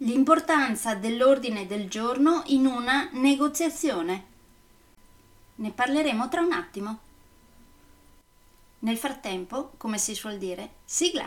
L'importanza dell'ordine del giorno in una negoziazione. Ne parleremo tra un attimo. Nel frattempo, come si suol dire, sigla.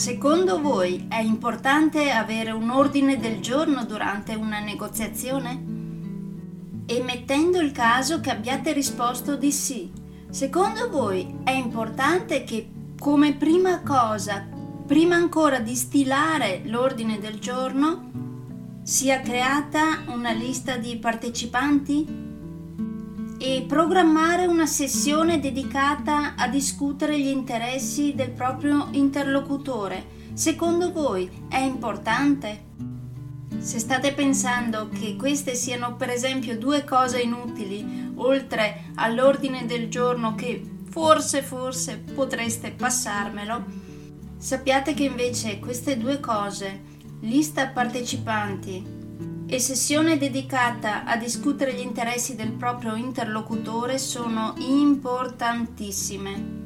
Secondo voi è importante avere un ordine del giorno durante una negoziazione? E mettendo il caso che abbiate risposto di sì, secondo voi è importante che come prima cosa, prima ancora di stilare l'ordine del giorno, sia creata una lista di partecipanti? E programmare una sessione dedicata a discutere gli interessi del proprio interlocutore, secondo voi è importante? Se state pensando che queste siano per esempio due cose inutili, oltre all'ordine del giorno che forse forse potreste passarmelo, sappiate che invece queste due cose, lista partecipanti e sessione dedicata a discutere gli interessi del proprio interlocutore sono importantissime.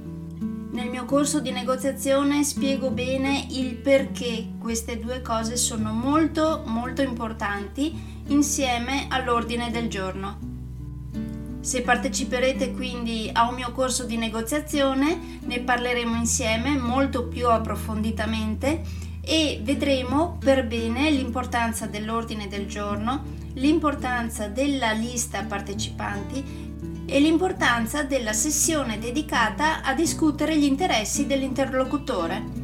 Nel mio corso di negoziazione spiego bene il perché queste due cose sono molto molto importanti insieme all'ordine del giorno. Se parteciperete quindi a un mio corso di negoziazione ne parleremo insieme molto più approfonditamente e vedremo per bene l'importanza dell'ordine del giorno, l'importanza della lista partecipanti e l'importanza della sessione dedicata a discutere gli interessi dell'interlocutore.